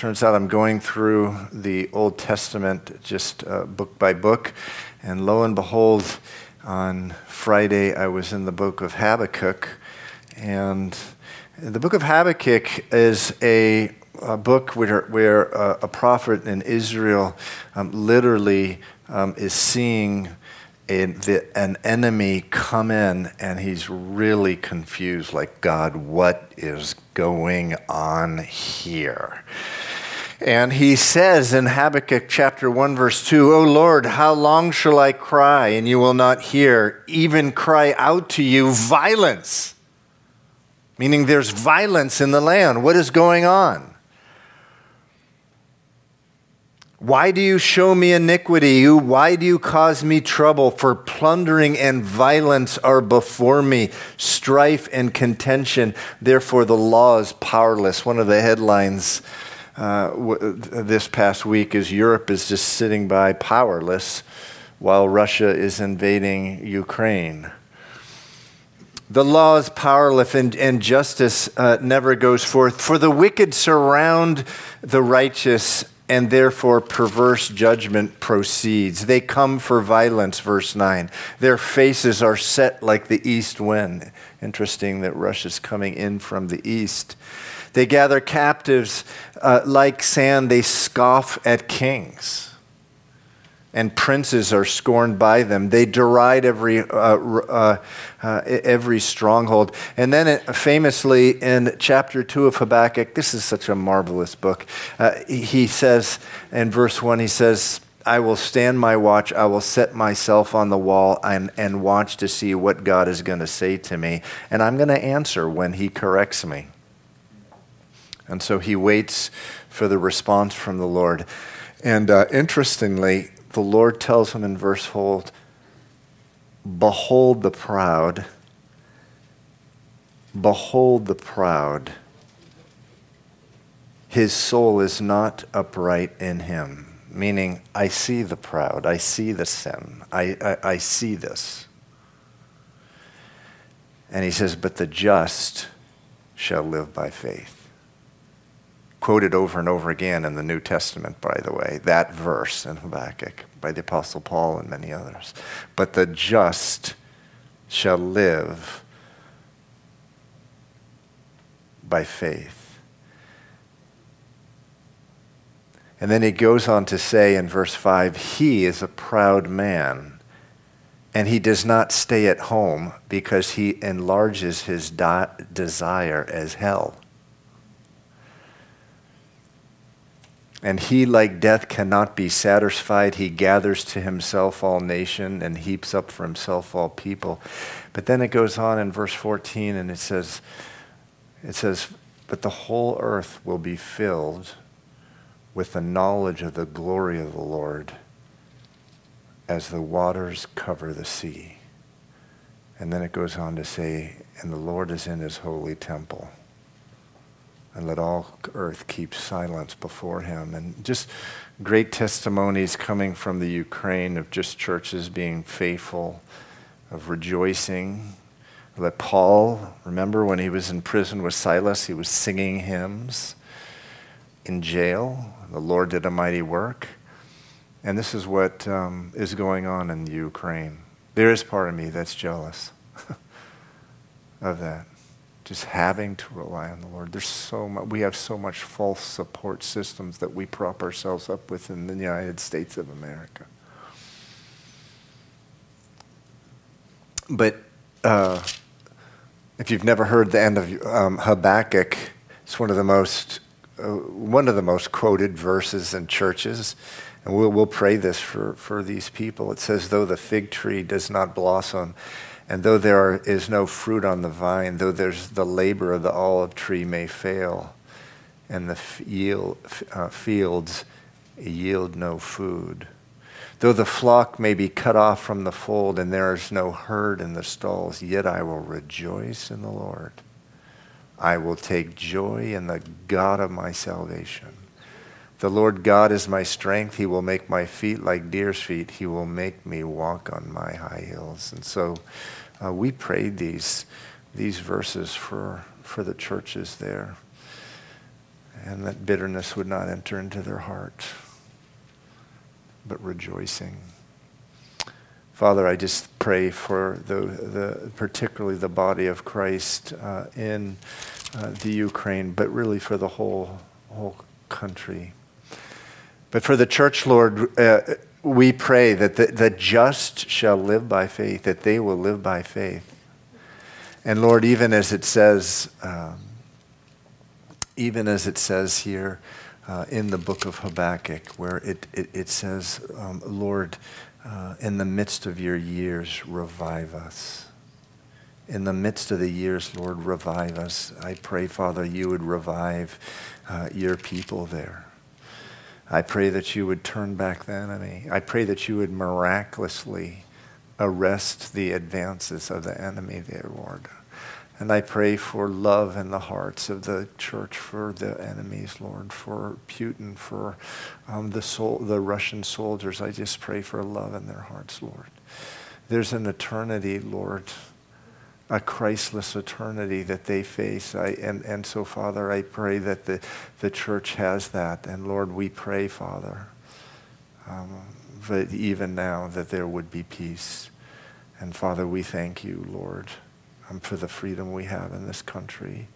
turns out I'm going through the Old Testament just uh, book by book, and lo and behold, on Friday I was in the book of Habakkuk, and the book of Habakkuk is a, a book where, where uh, a prophet in Israel um, literally um, is seeing a, the, an enemy come in and he's really confused like, God, what is going on here? And he says in Habakkuk chapter 1, verse 2, O Lord, how long shall I cry and you will not hear, even cry out to you violence? Meaning there's violence in the land. What is going on? Why do you show me iniquity? Why do you cause me trouble? For plundering and violence are before me, strife and contention. Therefore, the law is powerless. One of the headlines uh, w- this past week is Europe is just sitting by powerless while Russia is invading Ukraine. The law is powerless and, and justice uh, never goes forth. For the wicked surround the righteous and therefore perverse judgment proceeds. They come for violence, verse 9. Their faces are set like the east wind. Interesting that Russia's coming in from the east. They gather captives uh, like sand, they scoff at kings and princes are scorned by them. They deride every, uh, uh, uh, every stronghold. And then, it, famously, in chapter 2 of Habakkuk, this is such a marvelous book. Uh, he says, in verse 1, he says, I will stand my watch. I will set myself on the wall and, and watch to see what God is going to say to me. And I'm going to answer when he corrects me. And so he waits for the response from the Lord. And uh, interestingly, the Lord tells him in verse 4 Behold the proud, behold the proud. His soul is not upright in him. Meaning, I see the proud, I see the sin, I, I, I see this. And he says, But the just shall live by faith quoted over and over again in the New Testament, by the way, that verse in Habakkuk by the Apostle Paul and many others. But the just shall live by faith. And then he goes on to say in verse 5 He is a proud man, and he does not stay at home because he enlarges his desire as hell. And he, like death, cannot be satisfied. He gathers to himself all nation and heaps up for himself all people. But then it goes on in verse 14 and it says, it says, But the whole earth will be filled with the knowledge of the glory of the Lord as the waters cover the sea. And then it goes on to say, And the Lord is in his holy temple and let all earth keep silence before him. And just great testimonies coming from the Ukraine of just churches being faithful, of rejoicing. Let Paul, remember when he was in prison with Silas, he was singing hymns in jail. The Lord did a mighty work. And this is what um, is going on in the Ukraine. There is part of me that's jealous of that just having to rely on the Lord. There's so much, we have so much false support systems that we prop ourselves up with in the United States of America. But uh, if you've never heard the end of um, Habakkuk, it's one of the most uh, one of the most quoted verses in churches. And we'll, we'll pray this for, for these people. It says, Though the fig tree does not blossom, and though there is no fruit on the vine, though there's the labor of the olive tree may fail, and the uh, fields yield no food, though the flock may be cut off from the fold, and there is no herd in the stalls, yet I will rejoice in the Lord. I will take joy in the God of my salvation. The Lord God is my strength. He will make my feet like deer's feet. He will make me walk on my high hills. And so, uh, we prayed these, these verses for, for the churches there. and that bitterness would not enter into their heart, but rejoicing. Father, I just pray for the, the particularly the body of Christ uh, in uh, the Ukraine, but really for the whole whole country. But for the church, Lord, uh, we pray that the, the just shall live by faith, that they will live by faith. And Lord, even as it says, um, even as it says here uh, in the book of Habakkuk, where it, it, it says, um, Lord, uh, in the midst of your years, revive us. In the midst of the years, Lord, revive us. I pray, Father, you would revive uh, your people there. I pray that you would turn back the enemy. I pray that you would miraculously arrest the advances of the enemy there, Lord. And I pray for love in the hearts of the church for the enemies, Lord, for Putin, for um, the, sol- the Russian soldiers. I just pray for love in their hearts, Lord. There's an eternity, Lord, a Christless eternity that they face. I, and, and so, Father, I pray that the, the church has that. And Lord, we pray, Father, um, that even now that there would be peace. And Father, we thank you, Lord, um, for the freedom we have in this country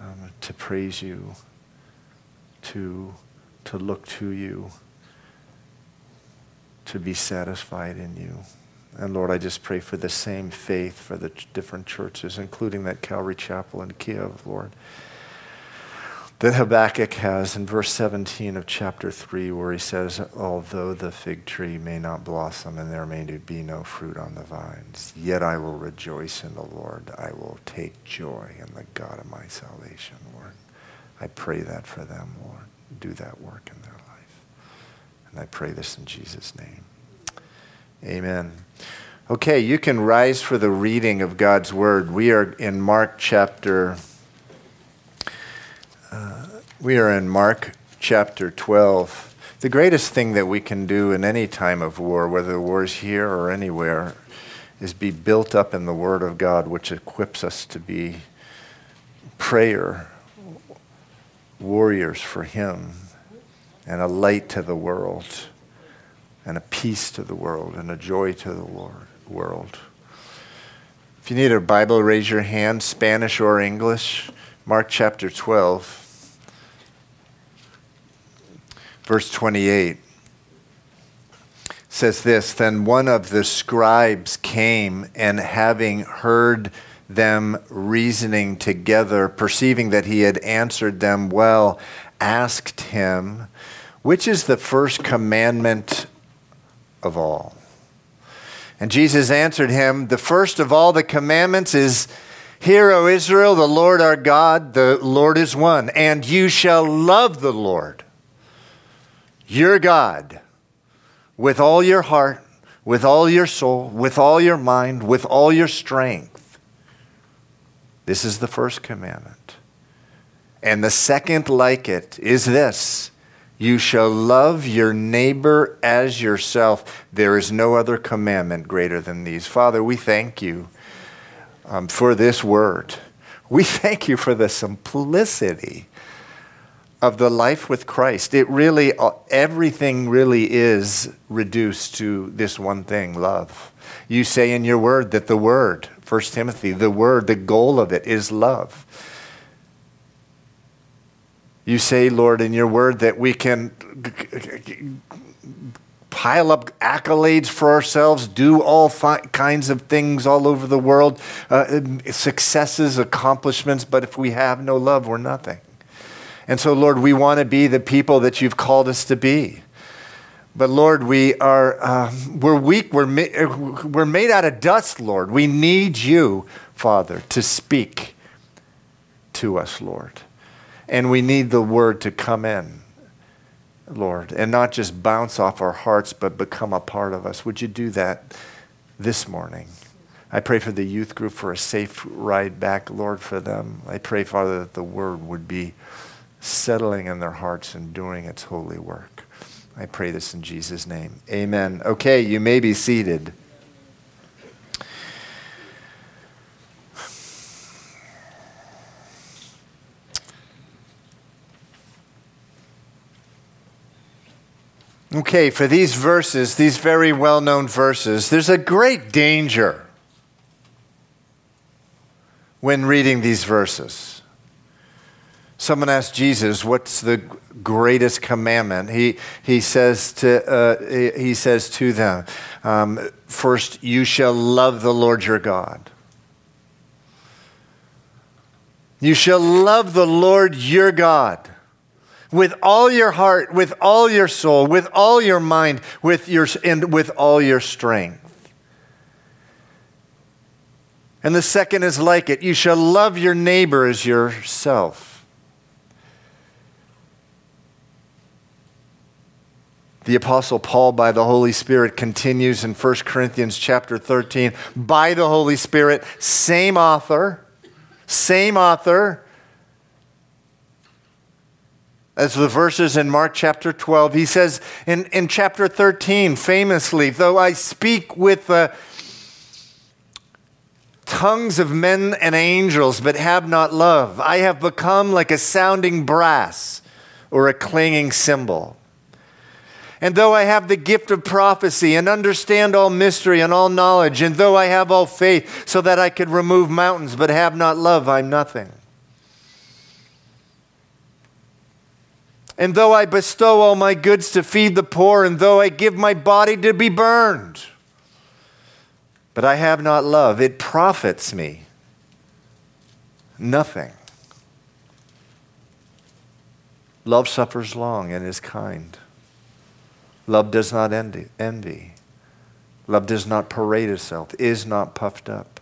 um, to praise you, to, to look to you, to be satisfied in you. And Lord, I just pray for the same faith for the different churches, including that Calvary Chapel in Kiev, Lord, that Habakkuk has in verse 17 of chapter 3, where he says, Although the fig tree may not blossom and there may be no fruit on the vines, yet I will rejoice in the Lord. I will take joy in the God of my salvation, Lord. I pray that for them, Lord. Do that work in their life. And I pray this in Jesus' name. Amen. Okay, you can rise for the reading of God's word. We are in Mark chapter. Uh, we are in Mark chapter 12. The greatest thing that we can do in any time of war, whether the war is here or anywhere, is be built up in the Word of God, which equips us to be prayer warriors for Him and a light to the world and a peace to the world and a joy to the world. If you need a Bible, raise your hand, Spanish or English. Mark chapter 12, verse 28 says this Then one of the scribes came, and having heard them reasoning together, perceiving that he had answered them well, asked him, Which is the first commandment of all. And Jesus answered him, The first of all the commandments is, Hear, O Israel, the Lord our God, the Lord is one, and you shall love the Lord, your God, with all your heart, with all your soul, with all your mind, with all your strength. This is the first commandment. And the second, like it, is this you shall love your neighbor as yourself. There is no other commandment greater than these. Father, we thank you um, for this word. We thank you for the simplicity of the life with Christ. It really, uh, everything really is reduced to this one thing love. You say in your word that the word, 1 Timothy, the word, the goal of it is love. You say, Lord, in your word that we can pile up accolades for ourselves, do all fi- kinds of things all over the world, uh, successes, accomplishments, but if we have no love, we're nothing. And so, Lord, we want to be the people that you've called us to be. But Lord, we are uh, we're weak. We're ma- we're made out of dust, Lord. We need you, Father, to speak to us, Lord. And we need the word to come in, Lord, and not just bounce off our hearts, but become a part of us. Would you do that this morning? I pray for the youth group for a safe ride back, Lord, for them. I pray, Father, that the word would be settling in their hearts and doing its holy work. I pray this in Jesus' name. Amen. Okay, you may be seated. Okay, for these verses, these very well known verses, there's a great danger when reading these verses. Someone asked Jesus, What's the greatest commandment? He, he, says, to, uh, he says to them, um, First, you shall love the Lord your God. You shall love the Lord your God with all your heart, with all your soul, with all your mind, with your, and with all your strength. And the second is like it you shall love your neighbor as yourself. The apostle Paul by the Holy Spirit continues in 1 Corinthians chapter 13 by the Holy Spirit same author same author as the verses in Mark chapter 12. He says in, in chapter 13, famously, though I speak with the tongues of men and angels, but have not love, I have become like a sounding brass or a clanging cymbal. And though I have the gift of prophecy and understand all mystery and all knowledge, and though I have all faith so that I could remove mountains, but have not love, I'm nothing. And though I bestow all my goods to feed the poor, and though I give my body to be burned, but I have not love, it profits me nothing. Love suffers long and is kind. Love does not envy. Love does not parade itself, is not puffed up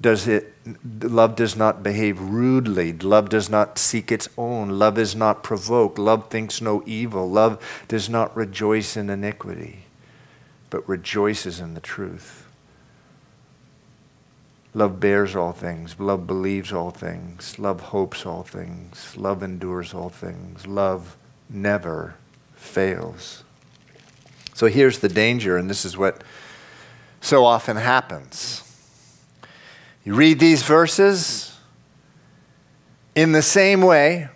does it love does not behave rudely. Love does not seek its own. Love is not provoked. Love thinks no evil. Love does not rejoice in iniquity but rejoices in the truth. Love bears all things. Love believes all things. Love hopes all things. Love endures all things. Love never fails. So here's the danger and this is what so often happens you read these verses in the same way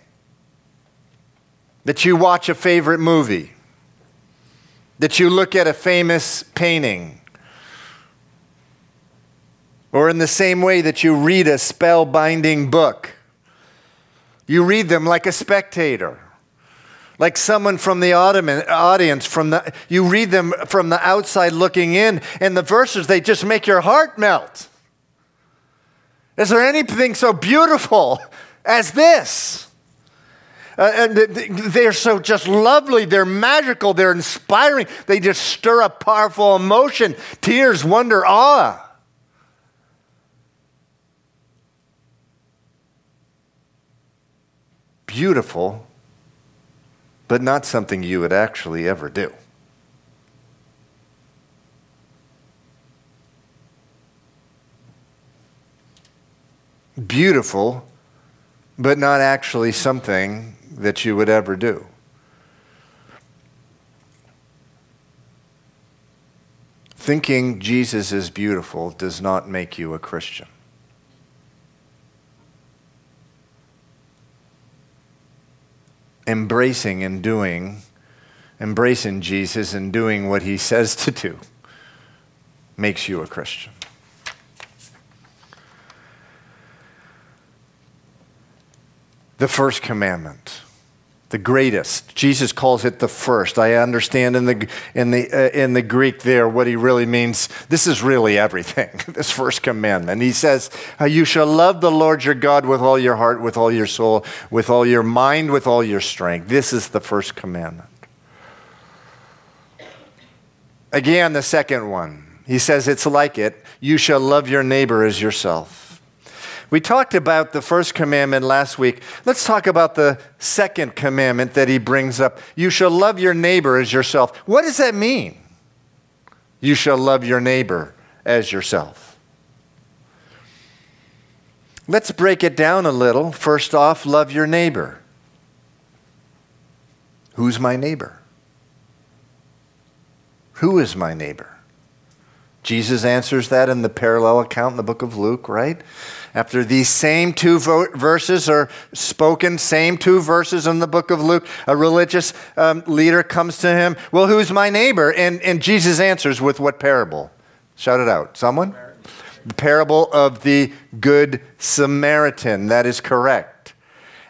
that you watch a favorite movie, that you look at a famous painting, or in the same way that you read a spellbinding book. You read them like a spectator, like someone from the audience. From the, you read them from the outside looking in, and the verses, they just make your heart melt. Is there anything so beautiful as this? Uh, and they're so just lovely. They're magical. They're inspiring. They just stir up powerful emotion, tears, wonder, awe. Beautiful, but not something you would actually ever do. Beautiful, but not actually something that you would ever do. Thinking Jesus is beautiful does not make you a Christian. Embracing and doing, embracing Jesus and doing what he says to do makes you a Christian. The first commandment the greatest. Jesus calls it the first. I understand in the in the uh, in the greek there what he really means. This is really everything this first commandment. He says uh, you shall love the lord your god with all your heart with all your soul with all your mind with all your strength. This is the first commandment. Again the second one. He says it's like it. You shall love your neighbor as yourself we talked about the first commandment last week. Let's talk about the second commandment that he brings up. You shall love your neighbor as yourself. What does that mean? You shall love your neighbor as yourself. Let's break it down a little. First off, love your neighbor. Who's my neighbor? Who is my neighbor? Jesus answers that in the parallel account in the book of Luke, right? After these same two verses are spoken, same two verses in the book of Luke, a religious um, leader comes to him. Well, who's my neighbor? And, and Jesus answers with what parable? Shout it out. Someone? The parable of the Good Samaritan. That is correct.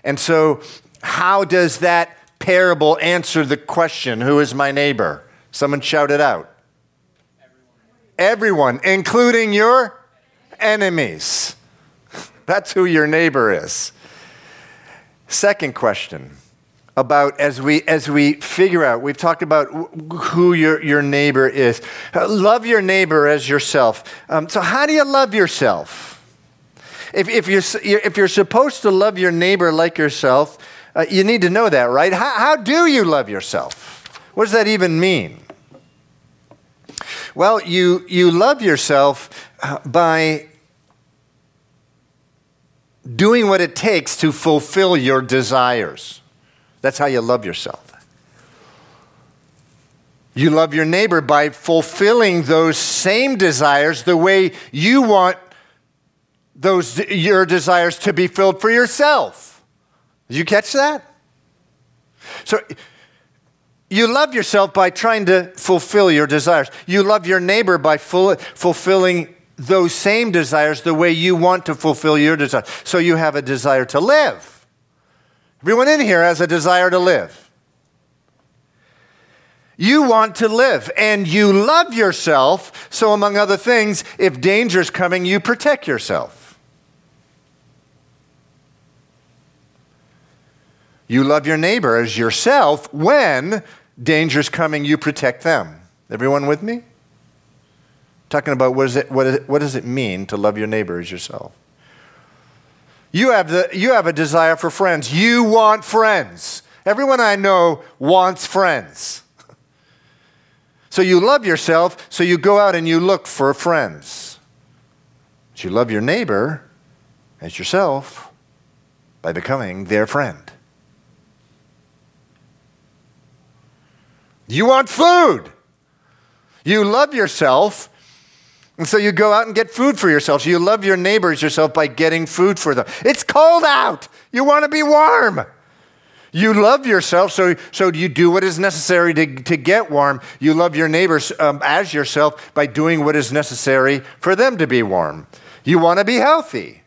And so, how does that parable answer the question, Who is my neighbor? Someone shout it out. Everyone, including your enemies. That's who your neighbor is. Second question about as we as we figure out we've talked about who your, your neighbor is. Love your neighbor as yourself. Um, so how do you love yourself? If, if, you're, if you're supposed to love your neighbor like yourself uh, you need to know that right? How, how do you love yourself? What does that even mean well you you love yourself uh, by doing what it takes to fulfill your desires. That's how you love yourself. You love your neighbor by fulfilling those same desires the way you want those your desires to be filled for yourself. You catch that? So you love yourself by trying to fulfill your desires. You love your neighbor by fulfilling those same desires the way you want to fulfill your desire. So you have a desire to live. Everyone in here has a desire to live. You want to live and you love yourself. So, among other things, if danger's coming, you protect yourself. You love your neighbor as yourself when danger's coming, you protect them. Everyone with me? talking about what, is it, what, is it, what does it mean to love your neighbor as yourself. You have, the, you have a desire for friends. You want friends. Everyone I know wants friends. So you love yourself, so you go out and you look for friends. But you love your neighbor as yourself by becoming their friend. You want food. You love yourself and so you go out and get food for yourself. You love your neighbors yourself by getting food for them. It's cold out. You want to be warm. You love yourself, so, so you do what is necessary to, to get warm. You love your neighbors um, as yourself by doing what is necessary for them to be warm. You want to be healthy.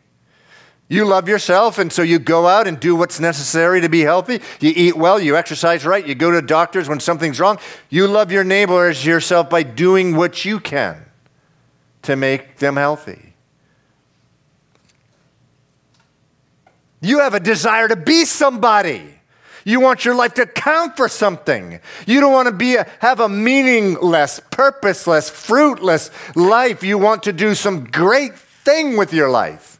You love yourself, and so you go out and do what's necessary to be healthy. You eat well, you exercise right, you go to doctors when something's wrong. You love your neighbor as yourself by doing what you can to make them healthy. You have a desire to be somebody. You want your life to count for something. You don't want to be a, have a meaningless, purposeless, fruitless life. You want to do some great thing with your life.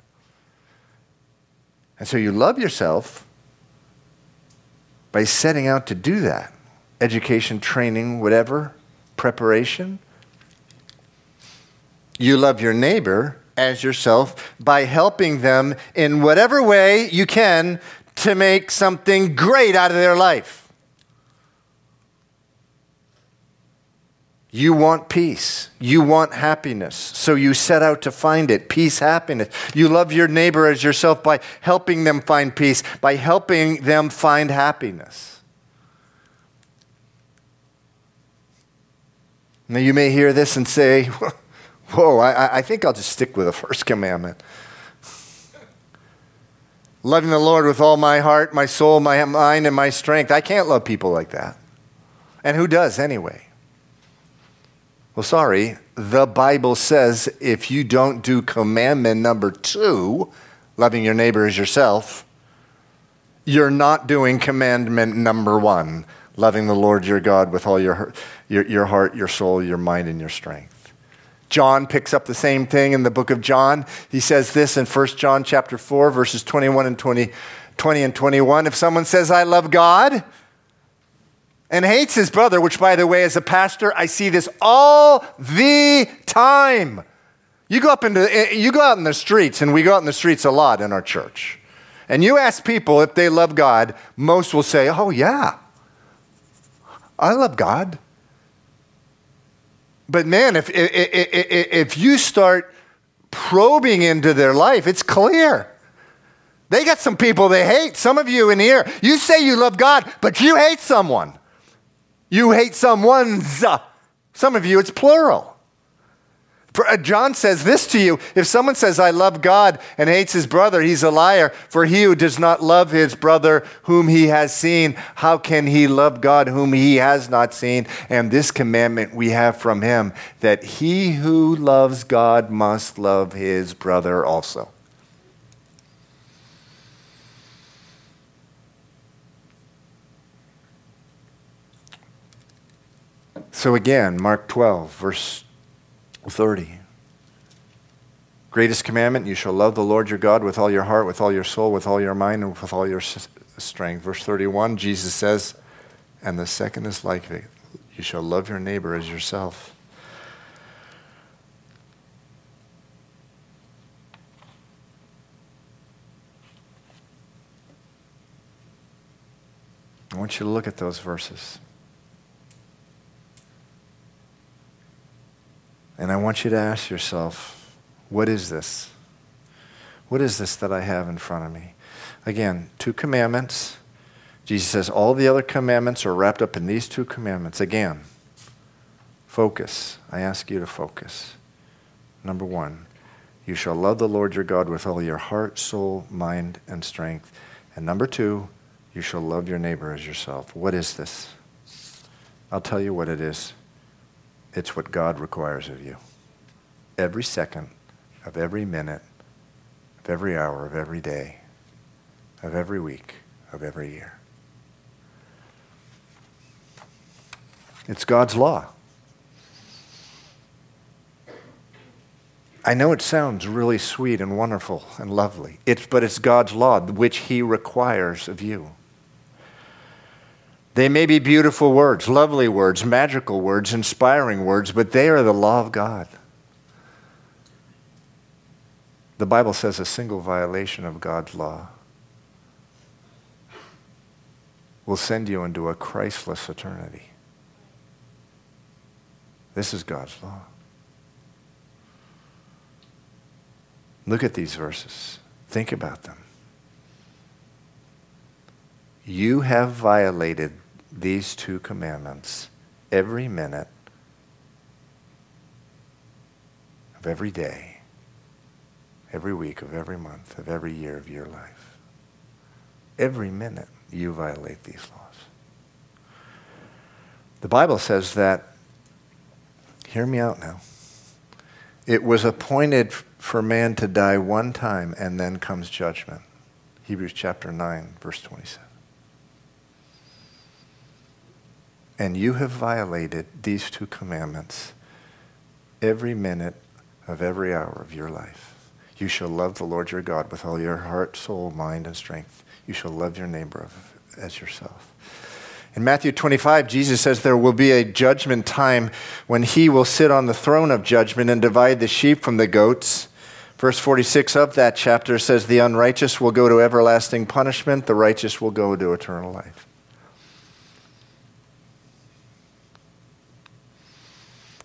And so you love yourself by setting out to do that. Education, training, whatever, preparation. You love your neighbor as yourself by helping them in whatever way you can to make something great out of their life. You want peace. You want happiness. So you set out to find it peace, happiness. You love your neighbor as yourself by helping them find peace, by helping them find happiness. Now you may hear this and say, Whoa, I, I think I'll just stick with the first commandment. Loving the Lord with all my heart, my soul, my mind, and my strength. I can't love people like that. And who does anyway? Well, sorry, the Bible says if you don't do commandment number two, loving your neighbor as yourself, you're not doing commandment number one, loving the Lord your God with all your, your, your heart, your soul, your mind, and your strength. John picks up the same thing in the book of John. He says this in 1 John chapter 4 verses 21 and 20, 20 and 21. If someone says I love God and hates his brother, which by the way as a pastor I see this all the time. You go up into you go out in the streets and we go out in the streets a lot in our church. And you ask people if they love God, most will say, "Oh yeah. I love God." But man, if, if, if you start probing into their life, it's clear. They got some people they hate. Some of you in here, you say you love God, but you hate someone. You hate someone's. Some of you, it's plural. Uh, John says this to you if someone says, I love God and hates his brother, he's a liar. For he who does not love his brother whom he has seen, how can he love God whom he has not seen? And this commandment we have from him that he who loves God must love his brother also. So again, Mark 12, verse 30. Greatest commandment, you shall love the Lord your God with all your heart, with all your soul, with all your mind, and with all your strength. Verse 31, Jesus says, and the second is like it you shall love your neighbor as yourself. I want you to look at those verses. And I want you to ask yourself, what is this? What is this that I have in front of me? Again, two commandments. Jesus says all the other commandments are wrapped up in these two commandments. Again, focus. I ask you to focus. Number one, you shall love the Lord your God with all your heart, soul, mind, and strength. And number two, you shall love your neighbor as yourself. What is this? I'll tell you what it is. It's what God requires of you. Every second of every minute, of every hour, of every day, of every week, of every year. It's God's law. I know it sounds really sweet and wonderful and lovely, it's, but it's God's law which He requires of you. They may be beautiful words, lovely words, magical words, inspiring words, but they are the law of God. The Bible says a single violation of God's law will send you into a Christless eternity. This is God's law. Look at these verses. Think about them. You have violated these two commandments every minute of every day, every week of every month of every year of your life. Every minute you violate these laws. The Bible says that, hear me out now, it was appointed for man to die one time and then comes judgment. Hebrews chapter 9, verse 27. And you have violated these two commandments every minute of every hour of your life. You shall love the Lord your God with all your heart, soul, mind, and strength. You shall love your neighbor as yourself. In Matthew 25, Jesus says there will be a judgment time when he will sit on the throne of judgment and divide the sheep from the goats. Verse 46 of that chapter says, The unrighteous will go to everlasting punishment, the righteous will go to eternal life.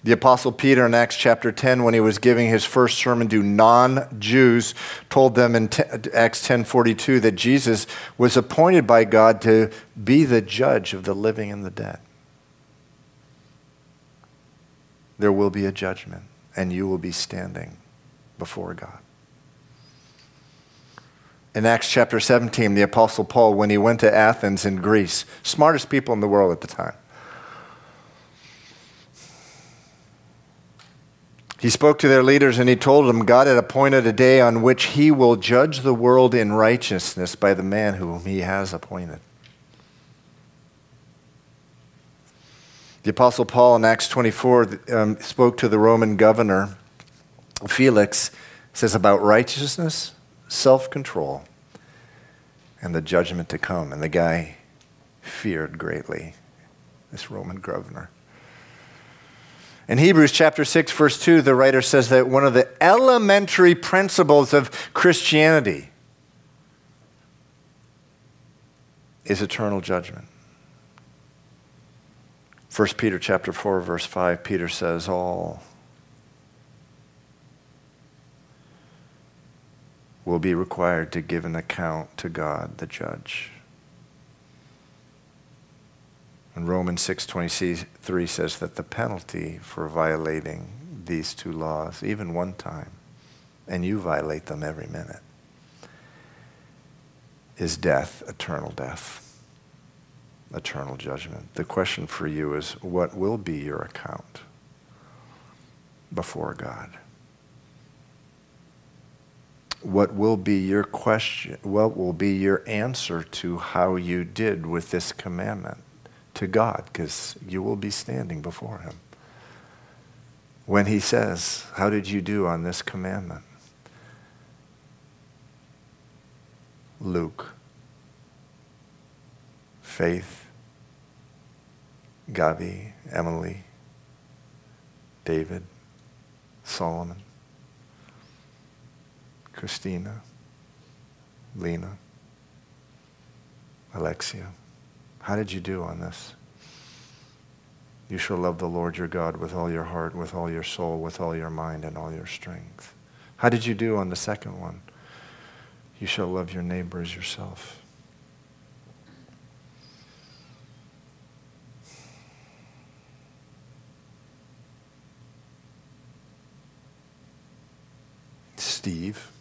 The Apostle Peter in Acts chapter 10, when he was giving his first sermon to non Jews, told them in Acts 10:42 that Jesus was appointed by God to be the judge of the living and the dead. There will be a judgment, and you will be standing before God. In Acts chapter 17, the Apostle Paul, when he went to Athens in Greece, smartest people in the world at the time, He spoke to their leaders and he told them God had appointed a day on which he will judge the world in righteousness by the man whom he has appointed. The Apostle Paul in Acts 24 um, spoke to the Roman governor, Felix, says about righteousness, self control, and the judgment to come. And the guy feared greatly, this Roman governor. In Hebrews chapter 6, verse 2, the writer says that one of the elementary principles of Christianity is eternal judgment. 1 Peter chapter 4 verse 5 Peter says all will be required to give an account to God the judge. And Romans 6:23 says that the penalty for violating these two laws even one time and you violate them every minute is death, eternal death, eternal judgment. The question for you is what will be your account before God? What will be your question? What will be your answer to how you did with this commandment to God? Because you will be standing before Him. When He says, How did you do on this commandment? Luke, Faith, Gavi, Emily, David, Solomon, Christina, Lena, Alexia. How did you do on this? You shall love the Lord your God with all your heart, with all your soul, with all your mind, and all your strength. How did you do on the second one? You shall love your neighbor as yourself. Steve.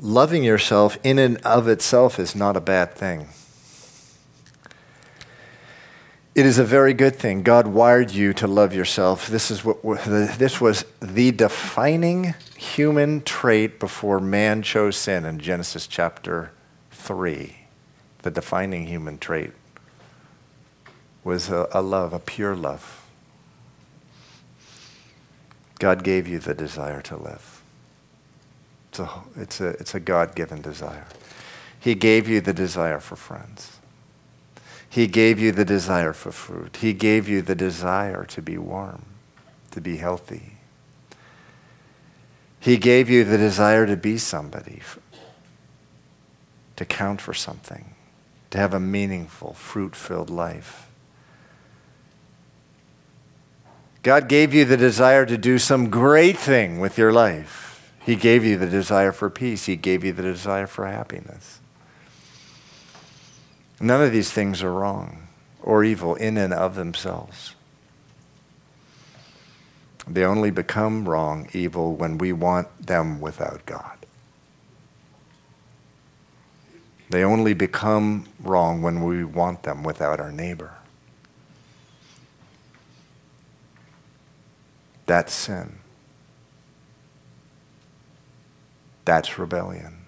Loving yourself in and of itself is not a bad thing. It is a very good thing. God wired you to love yourself. This, is what, this was the defining human trait before man chose sin in Genesis chapter 3. The defining human trait was a, a love, a pure love. God gave you the desire to live. It's a, it's a, it's a God given desire. He gave you the desire for friends. He gave you the desire for food. He gave you the desire to be warm, to be healthy. He gave you the desire to be somebody, to count for something, to have a meaningful, fruit filled life. God gave you the desire to do some great thing with your life. He gave you the desire for peace. He gave you the desire for happiness. None of these things are wrong or evil in and of themselves. They only become wrong, evil, when we want them without God. They only become wrong when we want them without our neighbor. That's sin. That's rebellion.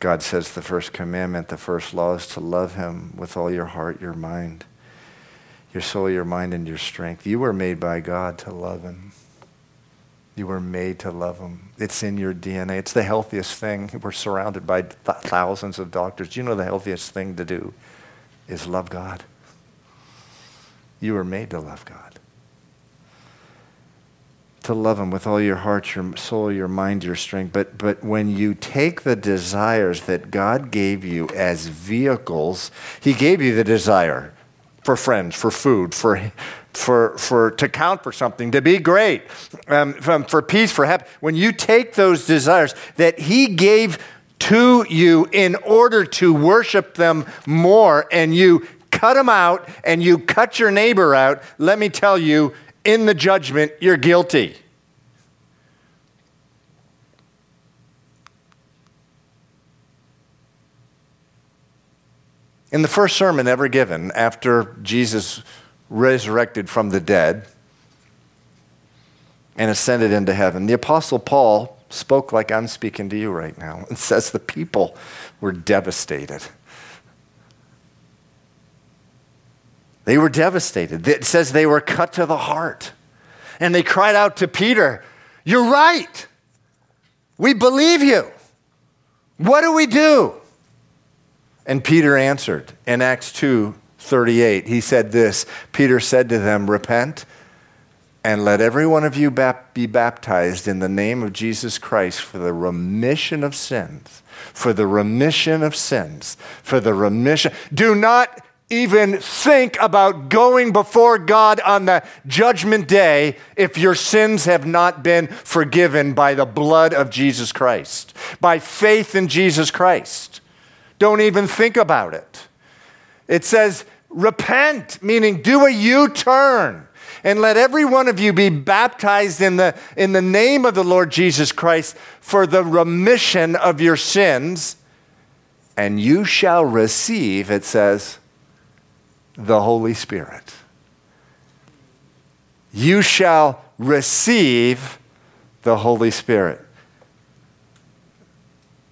God says the first commandment, the first law is to love Him with all your heart, your mind, your soul, your mind, and your strength. You were made by God to love Him. You were made to love Him. It's in your DNA. It's the healthiest thing. We're surrounded by th- thousands of doctors. You know the healthiest thing to do is love God. You were made to love God to love him with all your heart, your soul, your mind, your strength. But, but when you take the desires that God gave you as vehicles, he gave you the desire for friends, for food, for, for, for to count for something, to be great, um, for peace, for happiness. When you take those desires that he gave to you in order to worship them more and you cut them out and you cut your neighbor out, let me tell you, in the judgment, you're guilty. In the first sermon ever given after Jesus resurrected from the dead and ascended into heaven, the Apostle Paul spoke like I'm speaking to you right now and says the people were devastated. They were devastated. It says they were cut to the heart. And they cried out to Peter, You're right. We believe you. What do we do? And Peter answered in Acts 2 38. He said this Peter said to them, Repent and let every one of you be baptized in the name of Jesus Christ for the remission of sins, for the remission of sins, for the remission. Do not even think about going before God on the judgment day if your sins have not been forgiven by the blood of Jesus Christ, by faith in Jesus Christ. Don't even think about it. It says, repent, meaning do a U turn. And let every one of you be baptized in the, in the name of the Lord Jesus Christ for the remission of your sins. And you shall receive, it says, the Holy Spirit. You shall receive the Holy Spirit.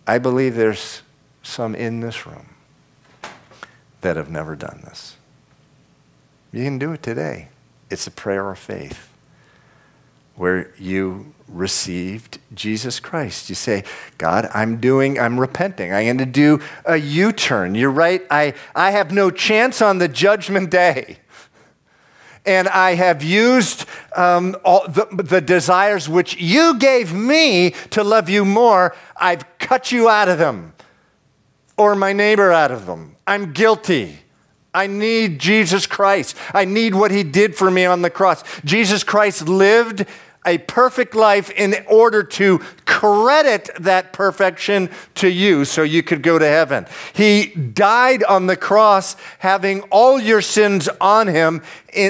I believe there's some in this room that have never done this. You can do it today. It's a prayer of faith where you received Jesus Christ. You say, God, I'm doing, I'm repenting. I'm going to do a U turn. You're right. I, I have no chance on the judgment day. And I have used um, all the, the desires which you gave me to love you more. I've cut you out of them, or my neighbor out of them. I'm guilty. I need Jesus Christ. I need what he did for me on the cross. Jesus Christ lived a perfect life in order to credit that perfection to you so you could go to heaven. He died on the cross having all your sins on him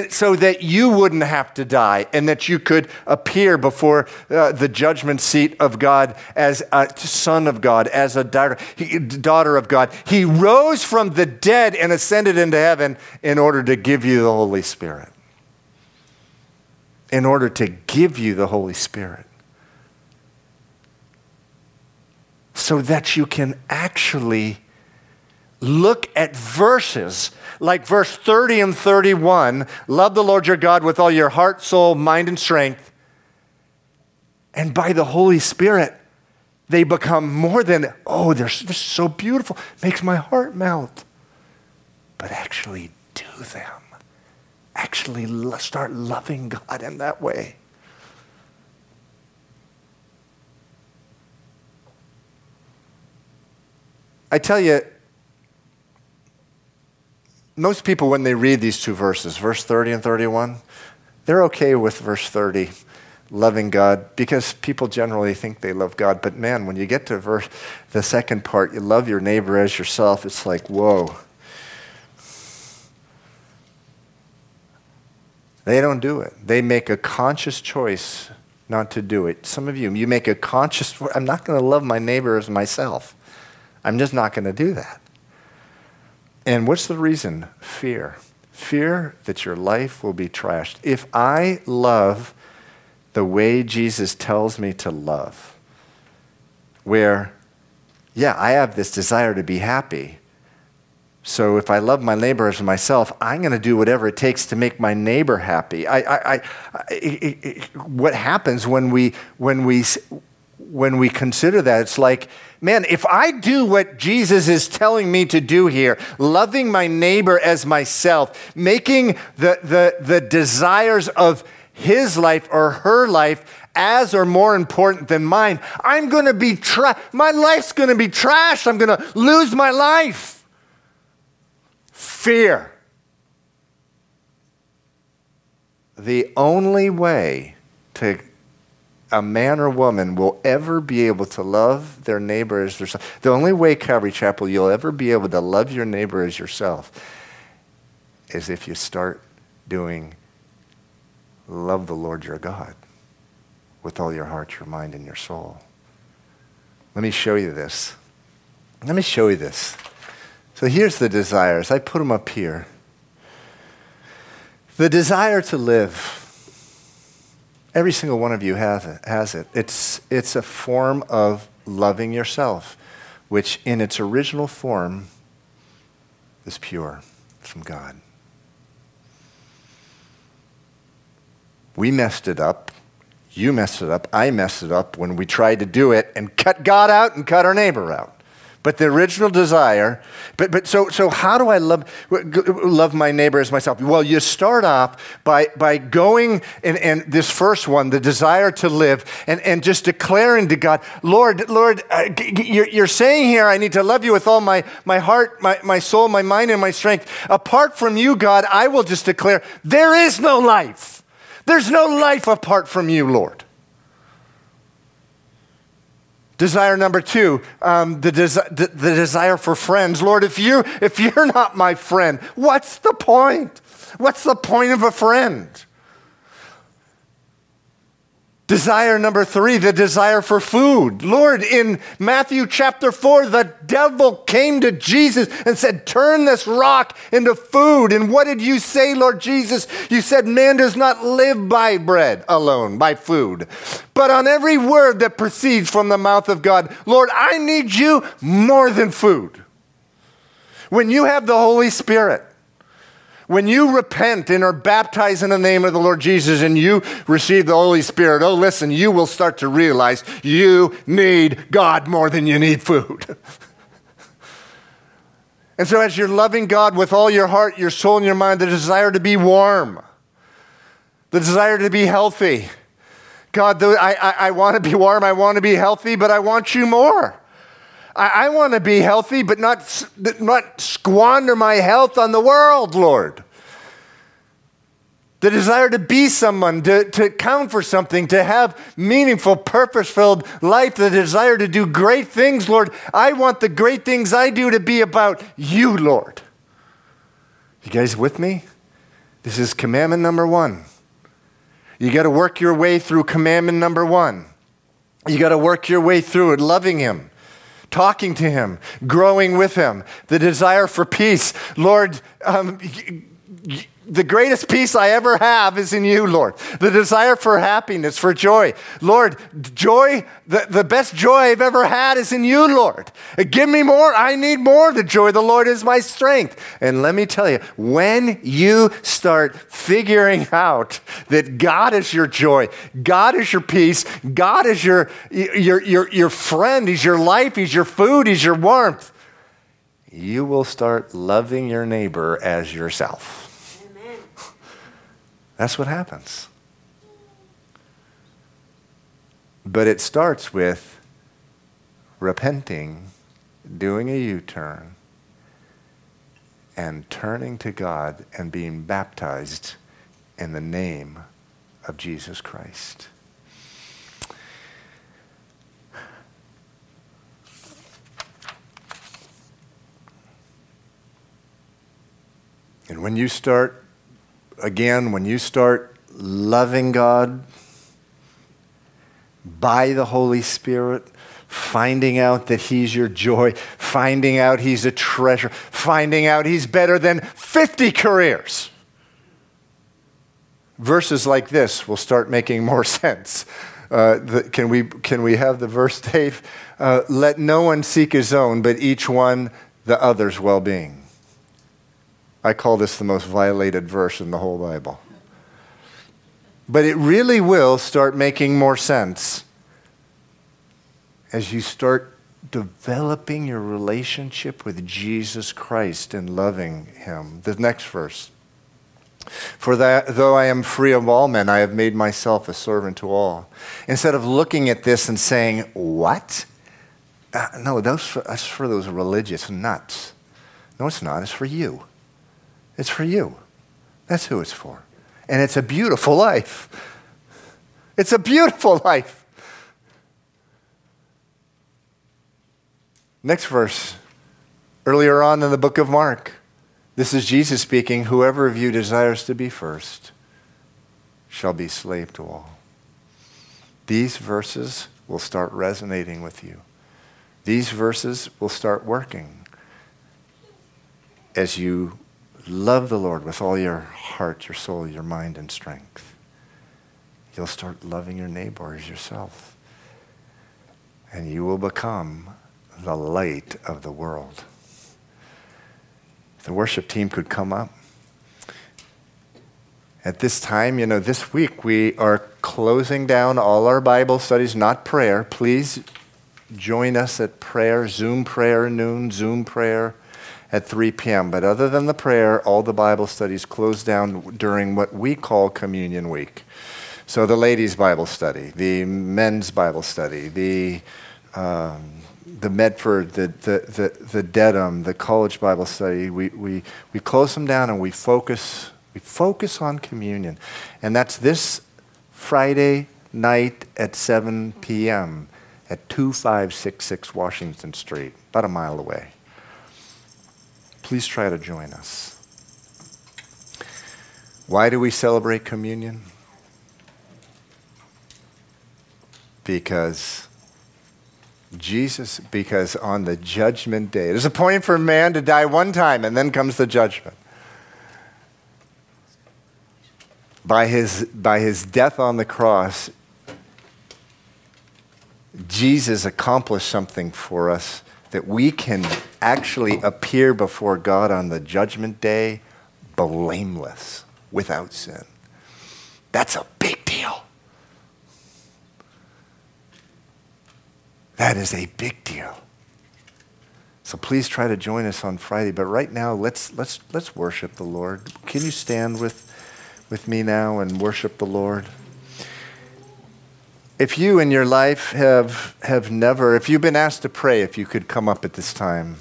so that you wouldn't have to die and that you could appear before uh, the judgment seat of God as a son of God, as a daughter, daughter of God. He rose from the dead and ascended into heaven in order to give you the Holy Spirit in order to give you the Holy Spirit. So that you can actually look at verses like verse 30 and 31 love the Lord your God with all your heart, soul, mind, and strength. And by the Holy Spirit, they become more than, oh, they're, they're so beautiful, makes my heart melt. But actually do them actually start loving God in that way. I tell you, most people, when they read these two verses, verse 30 and 31, they're okay with verse 30, loving God, because people generally think they love God. But man, when you get to verse, the second part, you love your neighbor as yourself, it's like, whoa. They don't do it. They make a conscious choice not to do it. Some of you, you make a conscious, I'm not going to love my neighbor as myself. I'm just not going to do that. And what's the reason? Fear. Fear that your life will be trashed. If I love the way Jesus tells me to love, where, yeah, I have this desire to be happy, so if I love my neighbor as myself, I'm going to do whatever it takes to make my neighbor happy. I, I, I, it, it, what happens when we, when, we, when we consider that? It's like, man, if I do what Jesus is telling me to do here, loving my neighbor as myself, making the, the, the desires of his life or her life as or more important than mine, I'm going to be, tra- my life's going to be trashed. I'm going to lose my life fear. The only way to a man or woman will ever be able to love their neighbor as themselves. The only way, Calvary Chapel, you'll ever be able to love your neighbor as yourself is if you start doing love the Lord your God with all your heart, your mind, and your soul. Let me show you this. Let me show you this. So here's the desires. I put them up here. The desire to live. Every single one of you has it. Has it. It's, it's a form of loving yourself, which in its original form is pure from God. We messed it up. You messed it up. I messed it up when we tried to do it and cut God out and cut our neighbor out. But the original desire, but, but so, so how do I love, love my neighbor as myself? Well, you start off by, by going and, and this first one, the desire to live, and, and just declaring to God, Lord, Lord, uh, you're, you're saying here, I need to love you with all my, my heart, my, my soul, my mind, and my strength. Apart from you, God, I will just declare, there is no life. There's no life apart from you, Lord. Desire number two, um, the, desi- the, the desire for friends. Lord, if, you, if you're not my friend, what's the point? What's the point of a friend? Desire number three, the desire for food. Lord, in Matthew chapter four, the devil came to Jesus and said, Turn this rock into food. And what did you say, Lord Jesus? You said, Man does not live by bread alone, by food, but on every word that proceeds from the mouth of God. Lord, I need you more than food. When you have the Holy Spirit, when you repent and are baptized in the name of the Lord Jesus and you receive the Holy Spirit, oh, listen, you will start to realize you need God more than you need food. and so, as you're loving God with all your heart, your soul, and your mind, the desire to be warm, the desire to be healthy. God, I, I, I want to be warm, I want to be healthy, but I want you more. I, I want to be healthy, but not, not squander my health on the world, Lord. The desire to be someone, to, to count for something, to have meaningful, purpose filled life, the desire to do great things, Lord. I want the great things I do to be about you, Lord. You guys with me? This is commandment number one. You got to work your way through commandment number one. You got to work your way through it, loving Him, talking to Him, growing with Him, the desire for peace. Lord, um, the greatest peace I ever have is in you, Lord. The desire for happiness, for joy. Lord, joy, the, the best joy I've ever had is in you, Lord. Give me more. I need more. The joy the Lord is my strength. And let me tell you, when you start figuring out that God is your joy, God is your peace, God is your, your, your, your friend, He's your life, He's your food, He's your warmth, you will start loving your neighbor as yourself. That's what happens. But it starts with repenting, doing a U turn, and turning to God and being baptized in the name of Jesus Christ. And when you start again, when you start loving God by the Holy Spirit, finding out that He's your joy, finding out He's a treasure, finding out He's better than 50 careers. Verses like this will start making more sense. Uh, the, can, we, can we have the verse, Dave? Uh, Let no one seek his own, but each one the other's well being. I call this the most violated verse in the whole Bible. But it really will start making more sense as you start developing your relationship with Jesus Christ and loving Him. The next verse. For that, though I am free of all men, I have made myself a servant to all. Instead of looking at this and saying, What? Uh, no, that's for those religious nuts. No, it's not. It's for you. It's for you. That's who it's for. And it's a beautiful life. It's a beautiful life. Next verse, earlier on in the book of Mark. This is Jesus speaking. Whoever of you desires to be first shall be slave to all. These verses will start resonating with you. These verses will start working as you love the Lord with all your heart, your soul, your mind, and strength, you'll start loving your neighbor as yourself. And you will become the light of the world. The worship team could come up. At this time, you know, this week we are closing down all our Bible studies, not prayer. Please join us at prayer, Zoom prayer noon, Zoom prayer at 3 p.m. But other than the prayer, all the Bible studies close down during what we call Communion Week. So the ladies' Bible study, the men's Bible study, the um, the Medford, the, the, the, the Dedham, the college Bible study, we, we, we close them down and we focus, we focus on communion. And that's this Friday night at 7 p.m. at 2566 Washington Street, about a mile away. Please try to join us. Why do we celebrate communion? Because Jesus, because on the judgment day, there's a point for man to die one time, and then comes the judgment. By his, by his death on the cross, Jesus accomplished something for us that we can actually appear before God on the judgment day blameless, without sin. That's a big deal. That is a big deal. So please try to join us on Friday. But right now, let's, let's, let's worship the Lord. Can you stand with, with me now and worship the Lord? If you in your life have, have never, if you've been asked to pray, if you could come up at this time.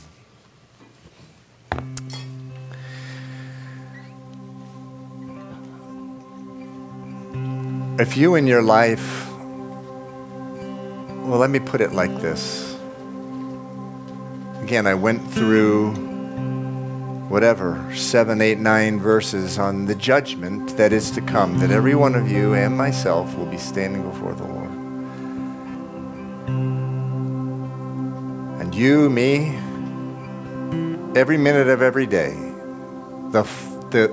If you in your life, well, let me put it like this. Again, I went through whatever, seven, eight, nine verses on the judgment that is to come, that every one of you and myself will be standing before the Lord. And you, me, every minute of every day, the, the,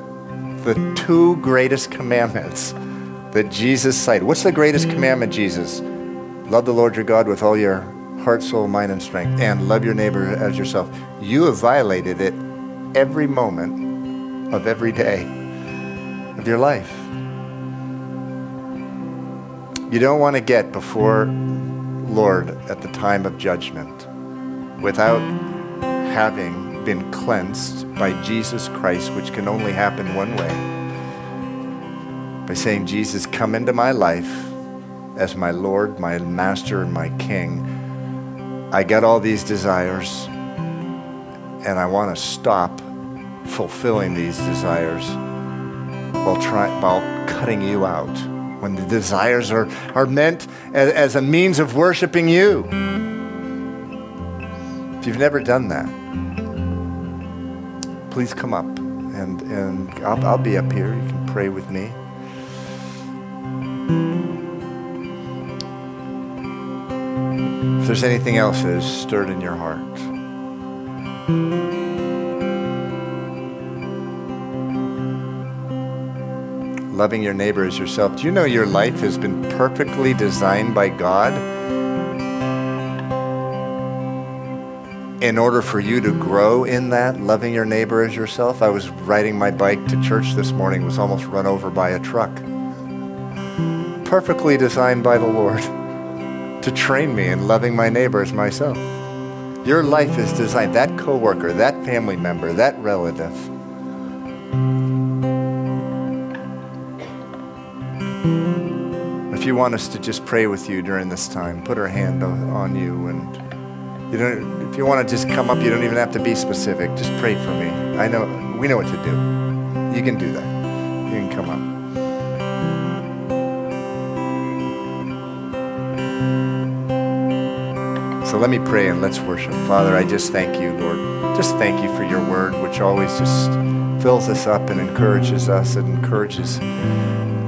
the two greatest commandments that Jesus cited. What's the greatest mm. commandment, Jesus? Love the Lord your God with all your heart, soul, mind, and strength, and love your neighbor as yourself. You have violated it every moment of every day of your life. You don't want to get before Lord at the time of judgment without having been cleansed by Jesus Christ, which can only happen one way by saying, Jesus, come into my life as my Lord, my Master, and my King. I get all these desires, and I want to stop fulfilling these desires while, try, while cutting you out. When the desires are, are meant as, as a means of worshiping you. If you've never done that, please come up and, and I'll, I'll be up here. You can pray with me. If there's anything else that is stirred in your heart, loving your neighbor as yourself. Do you know your life has been perfectly designed by God in order for you to grow in that, loving your neighbor as yourself? I was riding my bike to church this morning, was almost run over by a truck. Perfectly designed by the Lord to train me in loving my neighbor as myself. Your life is designed, that coworker, that family member, that relative. If you want us to just pray with you during this time, put our hand on you and you don't if you want to just come up, you don't even have to be specific. Just pray for me. I know we know what to do. You can do that. You can come up. So let me pray and let's worship. Father, I just thank you, Lord. Just thank you for your word, which always just fills us up and encourages us. It encourages,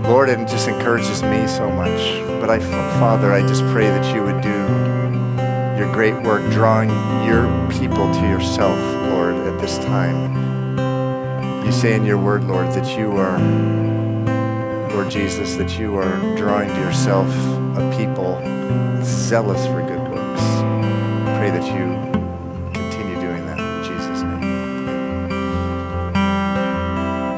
Lord, it just encourages me so much. But I, Father, I just pray that you would do your great work drawing your people to yourself, Lord, at this time. You say in your word, Lord, that you are, Lord Jesus, that you are drawing to yourself a people zealous for good you